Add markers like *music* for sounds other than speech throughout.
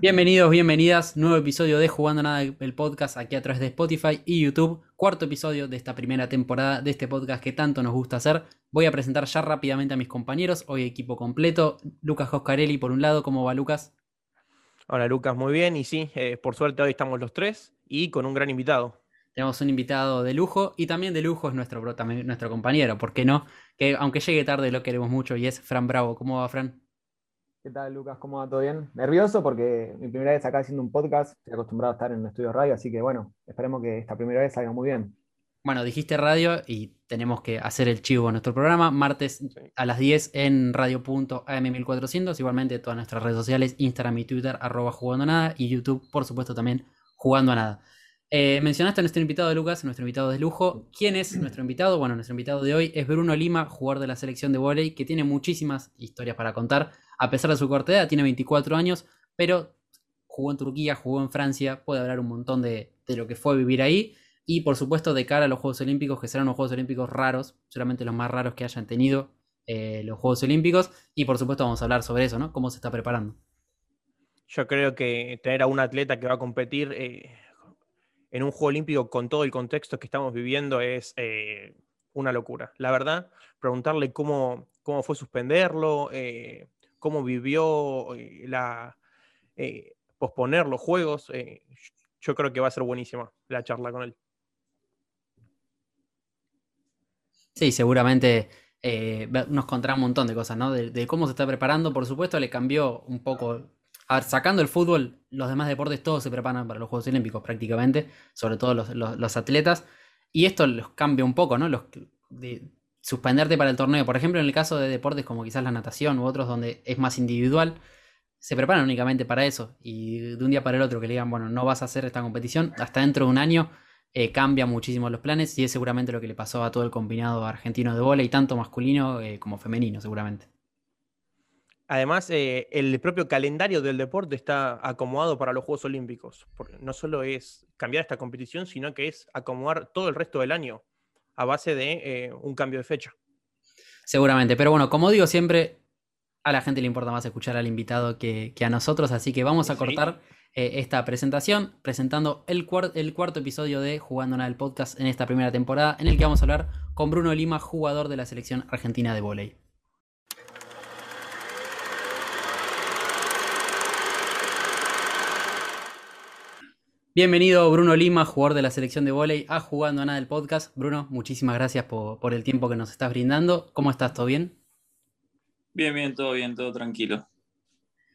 Bienvenidos, bienvenidas. Nuevo episodio de Jugando Nada, el podcast aquí a través de Spotify y YouTube. Cuarto episodio de esta primera temporada de este podcast que tanto nos gusta hacer. Voy a presentar ya rápidamente a mis compañeros. Hoy equipo completo. Lucas Oscarelli por un lado. ¿Cómo va Lucas? Hola Lucas, muy bien. Y sí, eh, por suerte hoy estamos los tres y con un gran invitado. Tenemos un invitado de lujo y también de lujo es nuestro, nuestro compañero, ¿por qué no? Que aunque llegue tarde lo queremos mucho y es Fran Bravo. ¿Cómo va Fran? ¿Qué tal, Lucas? ¿Cómo va? ¿Todo bien? Nervioso porque mi primera vez acá haciendo un podcast, estoy acostumbrado a estar en un estudio radio, así que bueno, esperemos que esta primera vez salga muy bien. Bueno, dijiste radio y tenemos que hacer el chivo en nuestro programa, martes a las 10 en radio.am1400, igualmente todas nuestras redes sociales, Instagram y Twitter, arroba jugando a nada, y YouTube, por supuesto, también jugando a nada. Eh, mencionaste a nuestro invitado de Lucas, nuestro invitado de lujo. ¿Quién es nuestro invitado? Bueno, nuestro invitado de hoy es Bruno Lima, jugador de la selección de volei, que tiene muchísimas historias para contar a pesar de su corta edad, tiene 24 años, pero jugó en Turquía, jugó en Francia, puede hablar un montón de, lo que fue vivir ahí. Y por supuesto, de cara a los Juegos Olímpicos, que serán unos Juegos Olímpicos raros, seguramente los más raros que hayan tenido eh, los Juegos Olímpicos. Y por supuesto, vamos a hablar sobre eso, ¿no? Cómo se está preparando. Yo creo que tener a un atleta que va a competir eh, en un Juego Olímpico con todo el contexto que estamos viviendo es eh, una locura. La verdad, preguntarle cómo, cómo fue suspenderlo, cómo vivió eh, la, eh, posponer los juegos. Eh, yo creo que va a ser buenísima la charla con él. Sí, seguramente nos contará un montón de cosas, ¿no? De, cómo se está preparando, por supuesto, le cambió un poco. A ver, sacando el fútbol, los demás deportes todos se preparan para los Juegos Olímpicos prácticamente, sobre todo los, atletas. Y esto los cambia un poco, ¿no? Los, suspenderte para el torneo. Por ejemplo, en el caso de deportes como quizás la natación u otros donde es más individual, se preparan únicamente para eso. Y de un día para el otro que le digan, bueno, no vas a hacer esta competición, hasta dentro de un año eh, cambian muchísimo los planes y es seguramente lo que le pasó a todo el combinado argentino de y tanto masculino eh, como femenino, seguramente. Además, eh, el propio calendario del deporte está acomodado para los Juegos Olímpicos. Porque no solo es cambiar esta competición, sino que es acomodar todo el resto del año a base de eh, un cambio de fecha. Seguramente, pero bueno, como digo siempre, a la gente le importa más escuchar al invitado que, a nosotros, así que vamos a cortar eh, esta presentación presentando el, el, cuarto episodio de Jugando Nada el Podcast en esta primera temporada, en el que vamos a hablar con Bruno Lima, jugador de la selección argentina de volei. Bienvenido Bruno Lima, jugador de la selección de volei, a Jugando a Nada del podcast. Bruno, muchísimas gracias por, el tiempo que nos estás brindando. ¿Cómo estás? ¿Todo bien? Bien, bien, todo bien, todo tranquilo.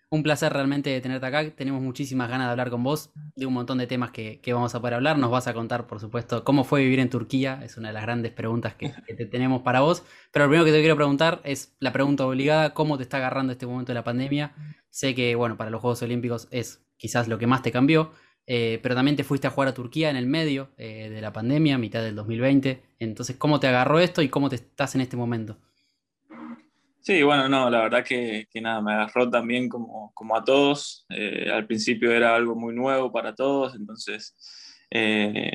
Un placer realmente tenerte acá. Tenemos muchísimas ganas de hablar con vos de un montón de temas que, vamos a poder hablar. Nos vas a contar, por supuesto, cómo fue vivir en Turquía. Es una de las grandes preguntas que, que tenemos para vos. Pero lo primero que te quiero preguntar es la pregunta obligada: ¿cómo te está agarrando este momento de la pandemia? Sé que, bueno, para los Juegos Olímpicos es quizás lo que más te cambió eh, pero también te fuiste a jugar a Turquía en el medio eh, de la pandemia, mitad del 2020. Entonces, ¿cómo te agarró esto y cómo te estás en este momento? Sí, bueno, no, la verdad que, nada, me agarró también como, como a todos. Eh, al principio era algo muy nuevo para todos, entonces,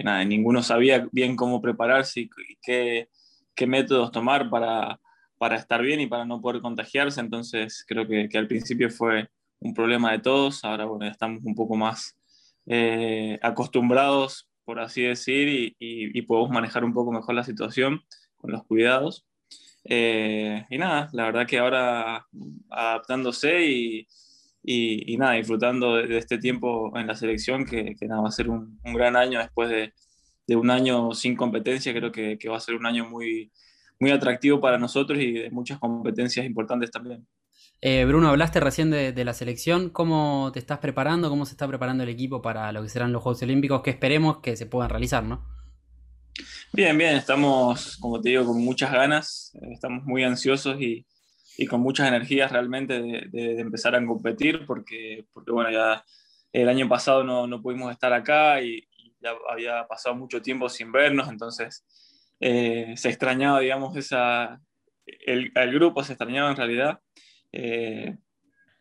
nada, ninguno sabía bien cómo prepararse y, qué, qué, métodos tomar para, para, estar bien y para no poder contagiarse. Entonces, creo que, que al principio fue un problema de todos. Ahora, bueno, estamos un poco más eh, acostumbrados, por así decir, y, podemos manejar un poco mejor la situación con los cuidados. Eh, y nada, la verdad que ahora adaptándse y, nada, disfrutando de, este tiempo en la selección, que, nada, va a ser un, gran año después de, de, un año sin competencia, creo que, que, va a ser un año muy, muy atractivo para nosotros y de muchas competencias importantes también. Eh, Bruno, hablaste recién de, la selección. ¿Cómo te estás preparando? ¿Cómo se está preparando el equipo para lo que serán los Juegos Olímpicos que esperemos que se puedan realizar, ¿no? Bien, bien, estamos, como te digo, con muchas ganas, estamos muy ansiosos y, con muchas energías realmente de, empezar a competir, porque, porque bueno, ya el año pasado no, pudimos estar acá y, ya había pasado mucho tiempo sin vernos, entonces eh, se extrañaba, digamos, esa, el grupo se extrañaba en realidad eh,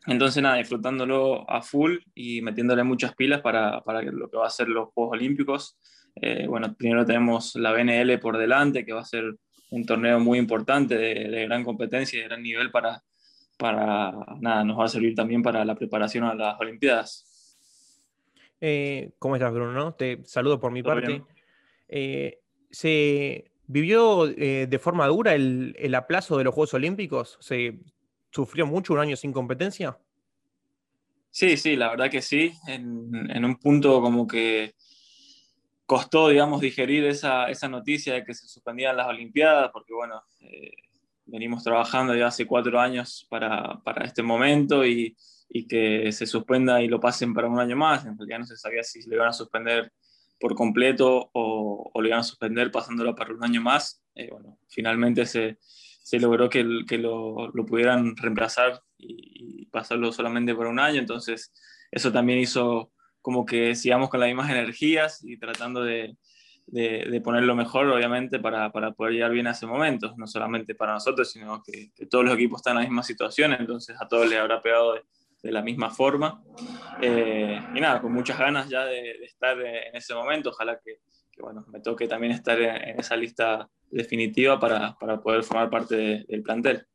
entonces, nada, disfrutándolo a full y metiéndole muchas pilas para, para lo que va a ser los Juegos Olímpicos. Eh, bueno, primero tenemos la BNL por delante, que va a ser un torneo muy importante, de, gran competencia y de gran nivel para, para, nada, nos va a servir también para la preparación a las Olimpiadas. Eh, ¿Cómo estás, Bruno? Te saludo por mi parte. Eh, ¿Se vivió de forma dura el, aplazo de los Juegos Olímpicos? ¿Se sufrió mucho un año sin competencia? Sí, sí, la verdad que sí. En, un punto como que costó, digamos, digerir esa, noticia de que se suspendían las Olimpiadas, porque bueno, venimos trabajando ya hace cuatro años para, para este momento y, y que se suspenda y lo pasen para un año más. En realidad no se sabía si le iban a suspender por completo o, o lo iban a suspender pasándolo para un año más. Eh, bueno, finalmente se, se logró que, que lo, lo, pudieran reemplazar y, pasarlo solamente por un año. Entonces, eso también hizo como que sigamos con las mismas energías y tratando de, de, de ponerlo mejor, obviamente, para, para, poder llegar bien a ese momento. No solamente para nosotros, sino que, que, todos los equipos están en la misma situación. Entonces, a todos les habrá pegado de la misma forma. Eh, y nada, con muchas ganas ya de, estar en ese momento. Ojalá que, bueno, me toque también estar en, esa lista definitiva para, para poder formar parte del plantel.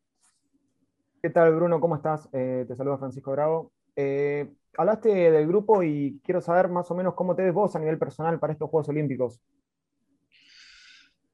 ¿Qué tal, Bruno? ¿Cómo estás? Eh, te saluda Francisco Bravo. Eh, hablaste del grupo y quiero saber más o menos cómo te ves vos a nivel personal para estos Juegos Olímpicos.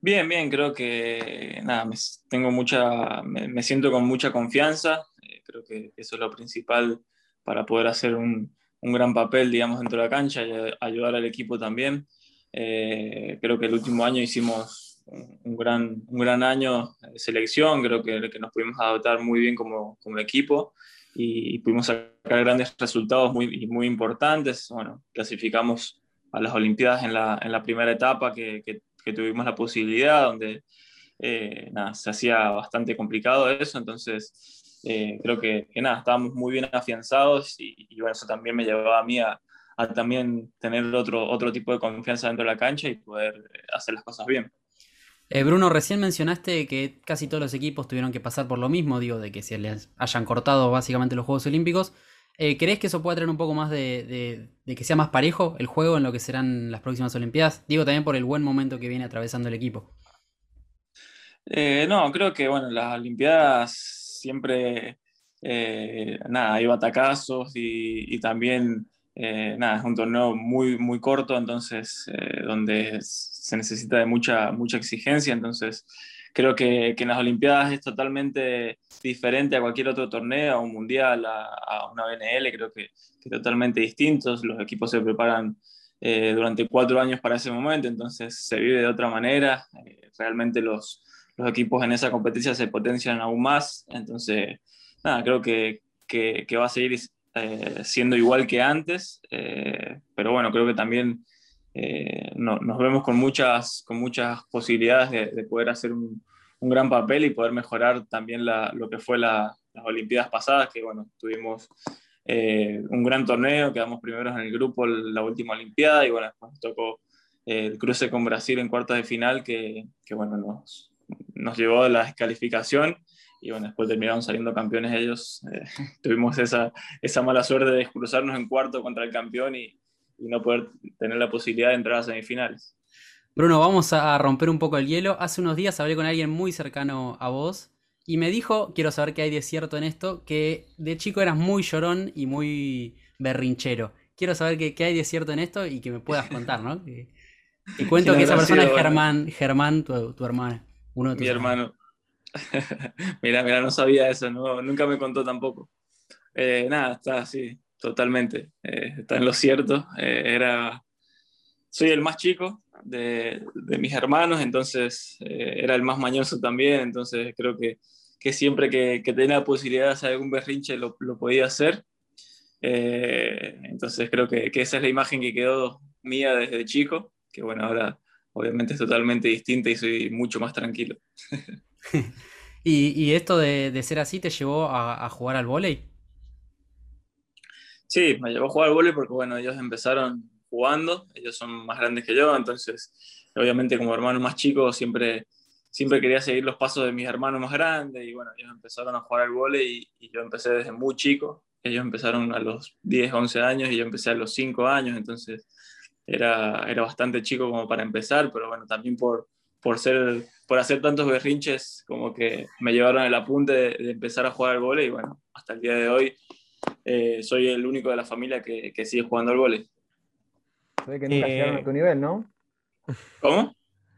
Bien, bien, creo que nada, me, tengo mucha, me siento con mucha confianza. Creo que eso es lo principal para poder hacer un, un gran papel, digamos, dentro de la cancha y ayudar al equipo también. Eh, creo que el último año hicimos un gran, un gran año de selección, creo que, que nos pudimos adaptar muy bien como, como equipo y, pudimos sacar grandes resultados muy, muy importantes. Bueno, clasificamos a las Olimpiadas en la, en la primera etapa que, que, tuvimos la posibilidad, donde eh, nada, se hacía bastante complicado eso, entonces eh, creo que, que, nada, estábamos muy bien afianzados y, bueno, eso también me llevaba a mí a, a, también tener otro, otro tipo de confianza dentro de la cancha y poder eh, hacer las cosas bien. Eh, Bruno, recién mencionaste que casi todos los equipos tuvieron que pasar por lo mismo, digo, de que se les hayan cortado básicamente los Juegos Olímpicos. Eh, ¿Crees que eso puede traer un poco más de, de, de, que sea más parejo el juego en lo que serán las próximas Olimpiadas? Digo también por el buen momento que viene atravesando el equipo. no, creo que bueno, las Olimpiadas siempre, eh, nada, hay batacazos y, y también, eh, nada, es un torneo muy, muy corto, entonces, eh, donde se necesita de mucha, mucha exigencia, entonces creo que, que, en las Olimpiadas es totalmente diferente a cualquier otro torneo, a un mundial, a, a una BNL, creo que, que, totalmente distintos, los equipos se preparan durante cuatro años para ese momento, entonces se vive de otra manera, realmente los los equipos en esa competencia se potencian aún más. Entonces, nada, creo que, que, va a seguir eh, siendo igual que antes, eh, pero bueno, creo que también eh, nos vemos con muchas, con muchas posibilidades de, poder hacer un, un, gran papel y poder mejorar también la, lo que fue la, las Olimpiadas pasadas, que bueno, tuvimos un gran torneo, quedamos primeros en el grupo la última Olimpiada y bueno, después tocó el cruce con Brasil en cuartos de final, que, que bueno, nos, nos llevó a la descalificación y bueno, después terminaron saliendo campeones ellos. Eh, *laughs* tuvimos esa, esa mala suerte de cruzarnos en cuarto contra el campeón y, y, no poder tener la posibilidad de entrar a semifinales. Bruno, vamos a romper un poco el hielo. Hace unos días hablé con alguien muy cercano a vos y me dijo, quiero saber qué hay de cierto en esto, que de chico eras muy llorón y muy berrinchero. Quiero saber qué, qué hay de cierto en esto y que me puedas contar, ¿no? Que, *laughs* cuento que esa persona es Germán, Germán tu, tu hermana. Mi hermano. *laughs* mira, mira, no sabía eso, nunca me contó tampoco. Eh, nada, está así, totalmente. Eh, está en lo cierto. Eh, era, soy el más chico de, mis hermanos, entonces era el más mañoso también, entonces creo que, que siempre que, tenía la posibilidad de hacer algún berrinche lo, lo podía hacer. entonces creo que, que esa es la imagen que quedó mía desde chico, que bueno, ahora obviamente es totalmente distinta y soy mucho más tranquilo. *laughs* *laughs* ¿Y, esto de, ser así te llevó a, jugar al vóley? Sí, me llevó a jugar al vóley porque bueno, ellos empezaron jugando, ellos son más grandes que yo, entonces obviamente como hermano más chico siempre, siempre quería seguir los pasos de mis hermanos más grandes y bueno, ellos empezaron a jugar al vóley y, yo empecé desde muy chico, ellos empezaron a los 10, 11 años y yo empecé a los 5 años, entonces era, era bastante chico como para empezar, pero bueno, también por, por, ser, por hacer tantos berrinches, como que me llevaron el apunte de, de empezar a jugar al vóley y bueno, hasta el día de hoy eh, soy el único de la familia que, que sigue jugando al vóley. Se ve que nunca llegaron a tu nivel, ¿no? ¿Cómo?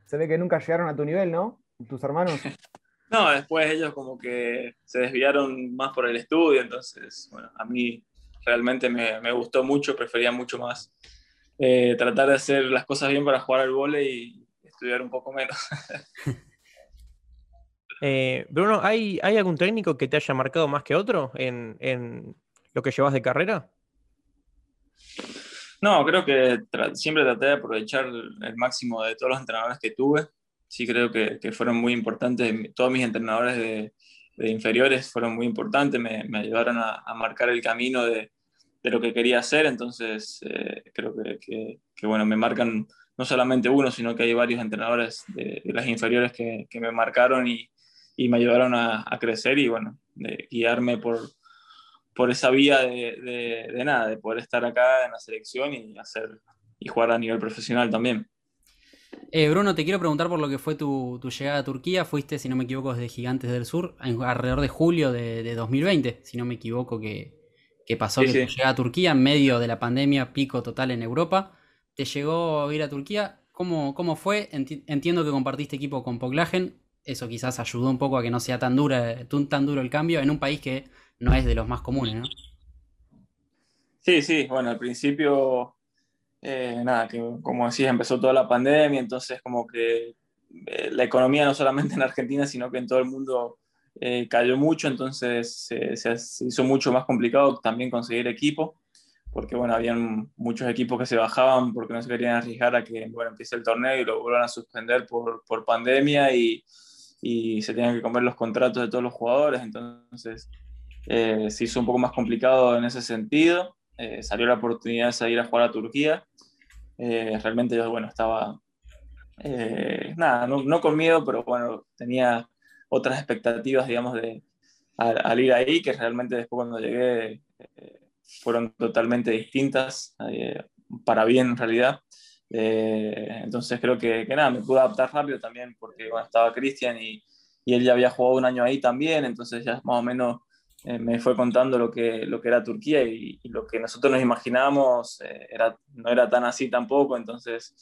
Se ve que nunca llegaron a tu nivel, ¿no? Tus hermanos. *laughs* no, después ellos como que se desviaron más por el estudio, entonces, bueno, a mí realmente me, gustó mucho, prefería mucho más eh, tratar de hacer las cosas bien para jugar al vole y estudiar un poco menos. *laughs* Eh, Bruno, ¿hay, ¿hay algún técnico que te haya marcado más que otro en, lo que llevas de carrera? No, creo que siempre traté de aprovechar el máximo de todos los entrenadores que tuve. Sí creo que, fueron muy importantes. Todos mis entrenadores de, inferiores fueron muy importantes, me, ayudaron a, marcar el camino de, lo que quería hacer. Entonces, eh, creo que, bueno, me marcan no solamente uno, sino que hay varios entrenadores de, las inferiores que, me marcaron y, y me ayudaron a, crecer y bueno, de guiarme por, por esa vía de, de, nada, de poder estar acá en la selección y hacer y jugar a nivel profesional también. Eh, Bruno, te quiero preguntar por lo que fue tu, tu, llegada a Turquía. Fuiste, si no me equivoco, desde Gigantes del Sur, alrededor de julio de, de 2020, si no me equivoco, que, que pasó que tu llegada a Turquía en medio de la pandemia, pico total en Europa. ¿Te llegó a ir a Turquía? ¿Cómo, cómo fue? Entiendo que compartiste equipo con Poglagen eso quizás ayudó un poco a que no sea tan, dura, tan duro el cambio en un país que no es de los más comunes, ¿no? Sí, sí, bueno, al principio, eh, nada, que como decías, empezó toda la pandemia, entonces como que eh, la economía no solamente en Argentina, sino que en todo el mundo eh, cayó mucho, entonces se hizo mucho más complicado también conseguir equipo, porque bueno, habían muchos equipos que se bajaban porque no se querían arriesgar a que, bueno, empiece el torneo y lo vuelvan a suspender por, por pandemia y y se tenían que comer los contratos de todos los jugadores, entonces eh, se hizo un poco más complicado en ese sentido. Eh, salió la oportunidad de salir a jugar a Turquía. Eh, realmente yo, bueno, estaba, nada, no, no, con miedo, pero bueno, tenía otras expectativas, digamos, de, al, ir ahí, que realmente después cuando llegué fueron totalmente distintas, para bien en realidad. Eh, entonces creo que, que, nada, me pude adaptar rápido también porque bueno, estaba Cristian y, y, él ya había jugado un año ahí también, entonces ya más o menos eh, me fue contando lo que, lo que era Turquía y, lo que nosotros nos imaginábamos eh, era, no era tan así tampoco, entonces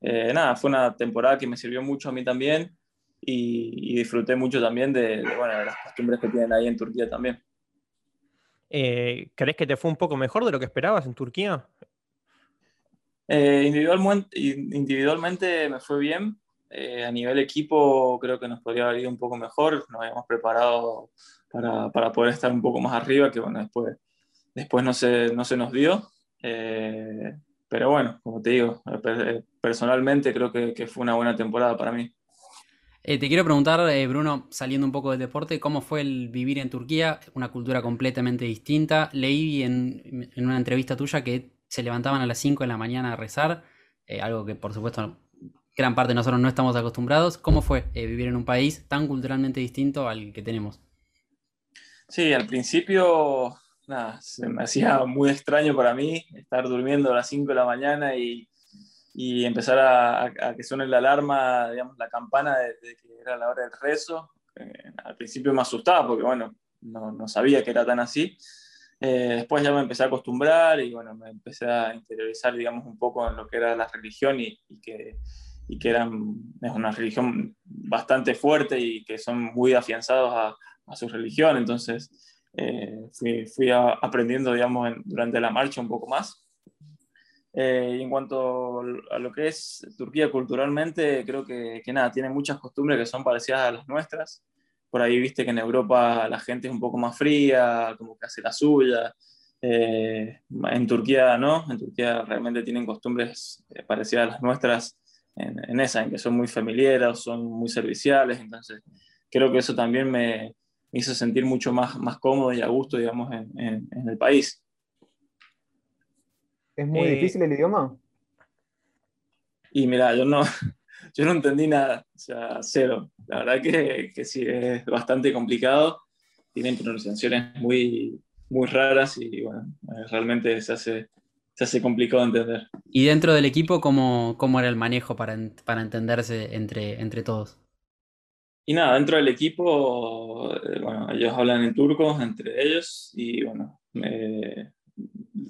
nada, fue una temporada que me sirvió mucho a mí también y, disfruté mucho también de, bueno, de las costumbres que tienen ahí en Turquía también. ¿Crees que te fue un poco mejor de lo que esperabas en Turquía? Eh, individualmente, me fue bien. Eh, a nivel equipo creo que nos podría haber ido un poco mejor. Nos habíamos preparado para, para, poder estar un poco más arriba, que bueno, después, después no, se, no se nos dio. Eh, pero bueno, como te digo, personalmente creo que, fue una buena temporada para mí. Te quiero preguntar, Bruno, saliendo un poco del deporte, ¿cómo fue el vivir en Turquía? Una cultura completamente distinta. Leí en, una entrevista tuya que se levantaban a las 5 de la mañana a rezar, eh, algo que por supuesto gran parte de nosotros no estamos acostumbrados. ¿Cómo fue eh, vivir en un país tan culturalmente distinto al que tenemos? Sí, al principio nada, se me hacía muy extraño para mí estar durmiendo a las 5 de la mañana y, y empezar a, que suene la alarma, digamos, la campana de, que era la hora del rezo. Eh, al principio me asustaba porque, bueno, no, no sabía que era tan así. Eh, después ya me empecé a acostumbrar y bueno, me empecé a interiorizar, digamos, un poco en lo que era la religión y, que, y que eran, es una religión bastante fuerte y que son muy afianzados a, a su religión. Entonces, eh, fui, fui aprendiendo, digamos, durante la marcha un poco más. Eh, y en cuanto a lo que es Turquía culturalmente, creo que, que nada, tiene muchas costumbres que son parecidas a las nuestras por ahí viste que en Europa la gente es un poco más fría, como que hace la suya. Eh, en Turquía no, en Turquía realmente tienen costumbres eh, parecidas a las nuestras en, esa, en que son muy familiares, son muy serviciales, entonces creo que eso también me, hizo sentir mucho más, más cómodo y a gusto, digamos, en, el país. ¿Es muy eh, difícil el idioma? Y mira, yo no, *laughs* yo no entendí nada, o sea, cero. La verdad que, que sí, es bastante complicado. Tienen pronunciaciones muy, muy raras y bueno, eh, realmente se hace, se hace complicado entender. ¿Y dentro del equipo cómo, cómo era el manejo para, para entenderse entre, entre todos? Y nada, dentro del equipo, eh, bueno, ellos hablan en turco entre ellos y bueno,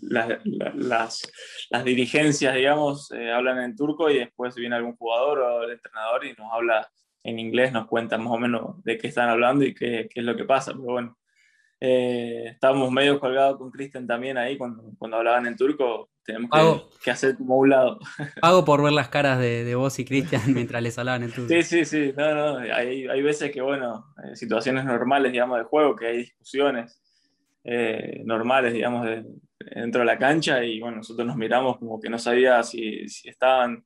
las, las, dirigencias, digamos, eh, hablan en turco y después viene algún jugador o el entrenador y nos habla en inglés, nos cuenta más o menos de qué están hablando y qué, qué es lo que pasa. Pero bueno, eh, estábamos medio colgados con Cristian también ahí cuando, cuando hablaban en turco. Tenemos que, hacer como un lado. *laughs* Pago por ver las caras de, de vos y Cristian *laughs* mientras les hablaban en turco. Sí, sí, sí. No, no. Hay, hay veces que, bueno, eh, situaciones normales, digamos, de juego, que hay discusiones eh, normales, digamos, dentro de la cancha y bueno, nosotros nos miramos como que no sabía si, estaban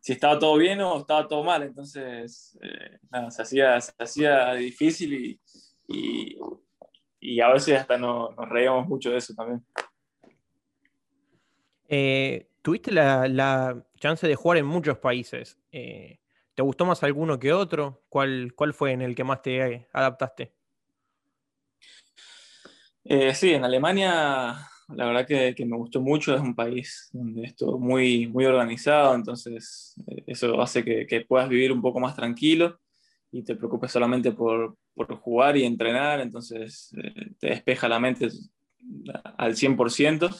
si estaba todo bien o estaba todo mal, entonces eh, nada, se, hacía, se hacía difícil y, y, y, a veces hasta no, nos reíamos mucho de eso también. Eh, tuviste la, la, chance de jugar en muchos países. ¿Te gustó más alguno que otro? ¿Cuál, ¿Cuál fue en el que más te adaptaste? Eh, sí, en Alemania la verdad que, me gustó mucho, es un país donde es todo muy, muy organizado, entonces eh, eso hace que, puedas vivir un poco más tranquilo y te preocupes solamente por, jugar y entrenar, entonces eh, te despeja la mente al 100%.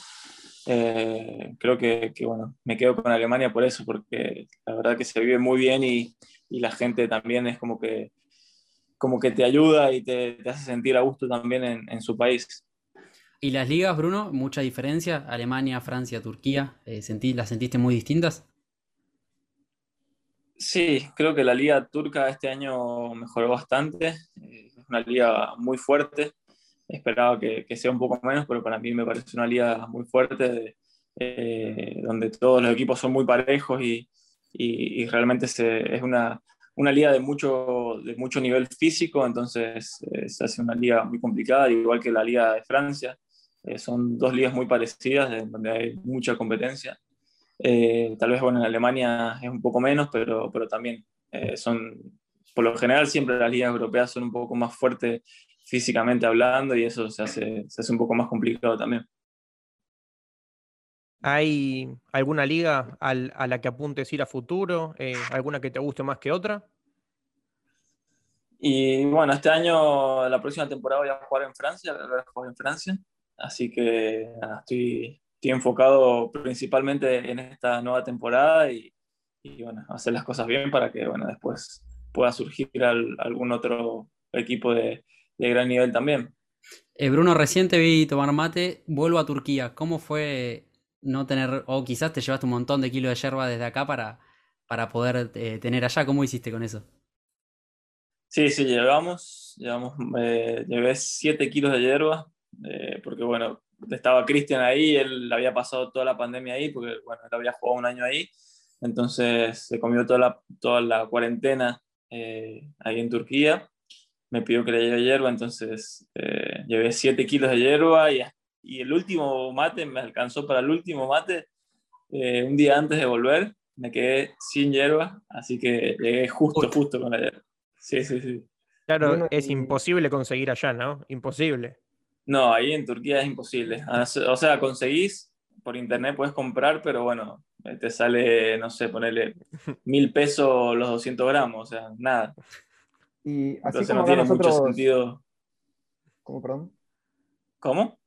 creo que, bueno, me quedo con Alemania por eso, porque la verdad que se vive muy bien y, la gente también es como que como que te ayuda y te, hace sentir a gusto también en, su país. ¿Y las ligas, Bruno? ¿Mucha diferencia? Alemania, Francia, Turquía, eh, ¿las sentiste muy distintas? Sí, creo que la liga turca este año mejoró bastante. Eh, es una liga muy fuerte. Esperaba que, sea un poco menos, pero para mí me parece una liga muy fuerte, eh, donde todos los equipos son muy parejos y, realmente es una, una liga de mucho, de mucho nivel físico, entonces eh, se hace una liga muy complicada, igual que la liga de Francia. Eh, son dos ligas muy parecidas, donde hay mucha competencia. Eh, tal vez bueno, en Alemania es un poco menos, pero, pero también son, por lo general, siempre las ligas europeas son un poco más fuertes físicamente hablando y eso se hace, se hace un poco más complicado también. ¿Hay alguna liga a la que apuntes ir a futuro? Eh, ¿Alguna que te guste más que otra? Y bueno, este año, la próxima temporada voy a jugar en Francia, voy a jugar en Francia. Así que estoy, estoy, enfocado principalmente en esta nueva temporada y, bueno, hacer las cosas bien para que bueno, después pueda surgir algún otro equipo de, de gran nivel también. Eh, Bruno, reciente vi tomar mate, vuelvo a Turquía. ¿Cómo fue no tener, o quizás te llevaste un montón de kilos de yerba desde acá para, para poder eh, tener allá. ¿Cómo hiciste con eso? Sí, sí, llevamos, llevamos eh, llevé 7 kilos de hierba, eh, porque bueno, estaba Cristian ahí, él había pasado toda la pandemia ahí, porque bueno, él había jugado un año ahí, entonces se comió toda la, toda la cuarentena ahí en Turquía, me pidió que le lleve hierba, entonces llevé 7 kilos de hierba y y el último mate me alcanzó para el último mate eh, un día antes de volver. Me quedé sin hierba, así que llegué justo, justo con la hierba. Sí, sí, sí. Claro, es imposible conseguir allá, ¿no? Imposible. No, ahí en Turquía es imposible. O sea, conseguís, por internet puedes comprar, pero bueno, eh, te sale, no sé, ponerle *laughs* mil pesos los 200 gramos, o sea, nada. Y así Entonces no tiene mucho sentido. ¿Cómo, perdón? ¿Cómo?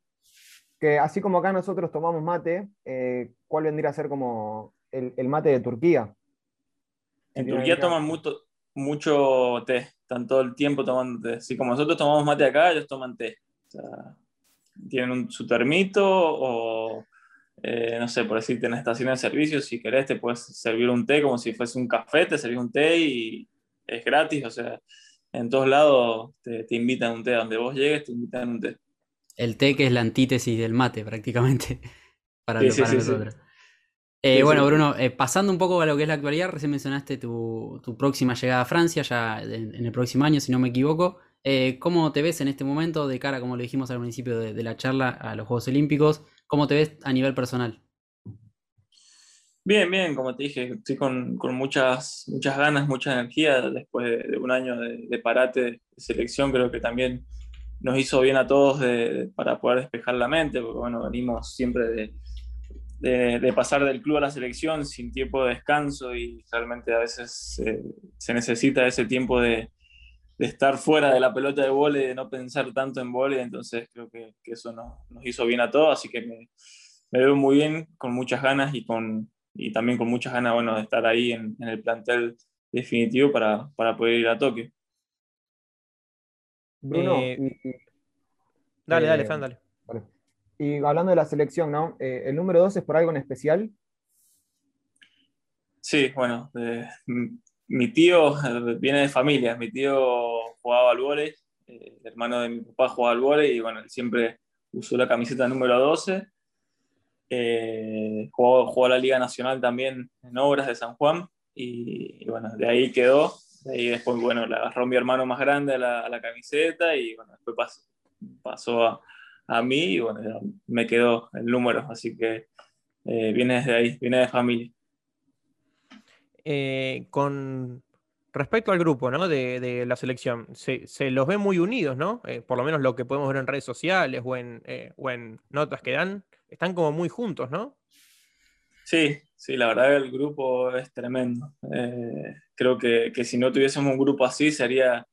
Que así como acá nosotros tomamos mate, eh, ¿cuál vendría a ser como el, mate de Turquía? En Turquía toman mucho, mucho té, están todo el tiempo tomando té. Así como nosotros tomamos mate acá, ellos toman té. tienen su termito o, eh, no sé, por decirte, en estación de servicio, si querés, te puedes servir un té como si fuese un café, te servís un té y es gratis, o sea, en todos lados te, te invitan un té, donde vos llegues te invitan un té el té que es la antítesis del mate prácticamente *laughs* para, nosotros. Eh, bueno, Bruno, eh, pasando un poco a lo que es la actualidad, recién mencionaste tu, próxima llegada a Francia, ya en, el próximo año, si no me equivoco. Eh, ¿Cómo te ves en este momento de cara, como lo dijimos al principio de, la charla, a los Juegos Olímpicos? ¿Cómo te ves a nivel personal? Bien, bien, como te dije, estoy con, muchas, muchas ganas, mucha energía después de, un año de, de parate de selección, creo que también nos hizo bien a todos para poder despejar la mente, porque bueno, venimos siempre de, pasar del club a la selección sin tiempo de descanso y realmente a veces se necesita ese tiempo de, estar fuera de la pelota de vole, de no pensar tanto en vole, entonces creo que, eso nos, hizo bien a todos, así que me, veo muy bien, con muchas ganas y, con, y también con muchas ganas bueno, de estar ahí en, el plantel definitivo para, poder ir a Tokio. Bruno, eh, dale, dale, eh, Fran, dale. Y hablando de la selección, ¿no? Eh, ¿El número 2 es por algo en especial? Sí, bueno, mi tío viene de familia, mi tío jugaba al vóley, el hermano de mi papá jugaba al vóley y bueno, él siempre usó la camiseta número 12. jugó, jugó, a la Liga Nacional también en Obras de San Juan y, bueno, de ahí quedó. De ahí después, bueno, le agarró mi hermano más grande a la, camiseta y bueno, después pasó, pasó a, a, mí y bueno, me quedó el número, así que eh, viene desde ahí, viene de familia. Eh, con respecto al grupo ¿no? de, la selección, se, los ve muy unidos, ¿no? Eh, por lo menos lo que podemos ver en redes sociales o en, o en notas que dan, están como muy juntos, ¿no? Sí, sí, la verdad que el grupo es tremendo. Eh, creo que, si no tuviésemos un grupo así sería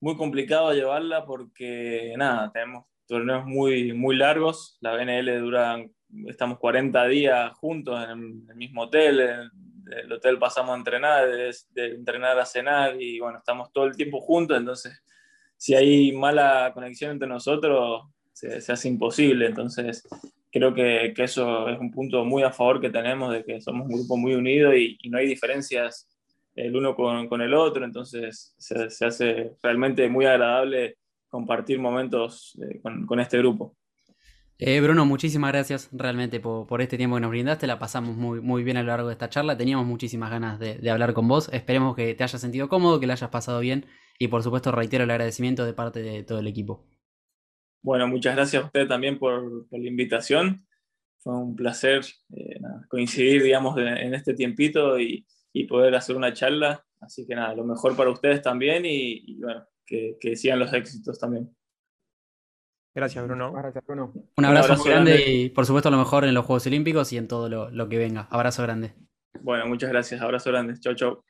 muy complicado llevarla porque, nada, tenemos torneos muy, muy largos. La BNL dura, estamos 40 días juntos en el, mismo hotel. En el hotel pasamos a entrenar, de, entrenar a cenar y bueno, estamos todo el tiempo juntos. Entonces, si hay mala conexión entre nosotros, se, se hace imposible. Entonces, creo que, que, eso es un punto muy a favor que tenemos, de que somos un grupo muy unido y, no hay diferencias el uno con, con el otro, entonces se, hace realmente muy agradable compartir momentos eh, con, con, este grupo. Eh, Bruno, muchísimas gracias realmente por, por, este tiempo que nos brindaste. La pasamos muy, muy bien a lo largo de esta charla. Teníamos muchísimas ganas de, de hablar con vos. Esperemos que te hayas sentido cómodo, que la hayas pasado bien y por supuesto reitero el agradecimiento de parte de todo el equipo. Bueno, muchas gracias a usted también por, la invitación. Fue un placer eh, coincidir, digamos, en, este tiempito y, poder hacer una charla. Así que nada, lo mejor para ustedes también y, bueno, que, que, sigan los éxitos también. Gracias, Bruno. Gracias, Bruno. Un abrazo, muy grande, y por supuesto lo mejor en los Juegos Olímpicos y en todo lo, lo que venga. Abrazo grande. Bueno, muchas gracias. Abrazo grande. Chau, chau.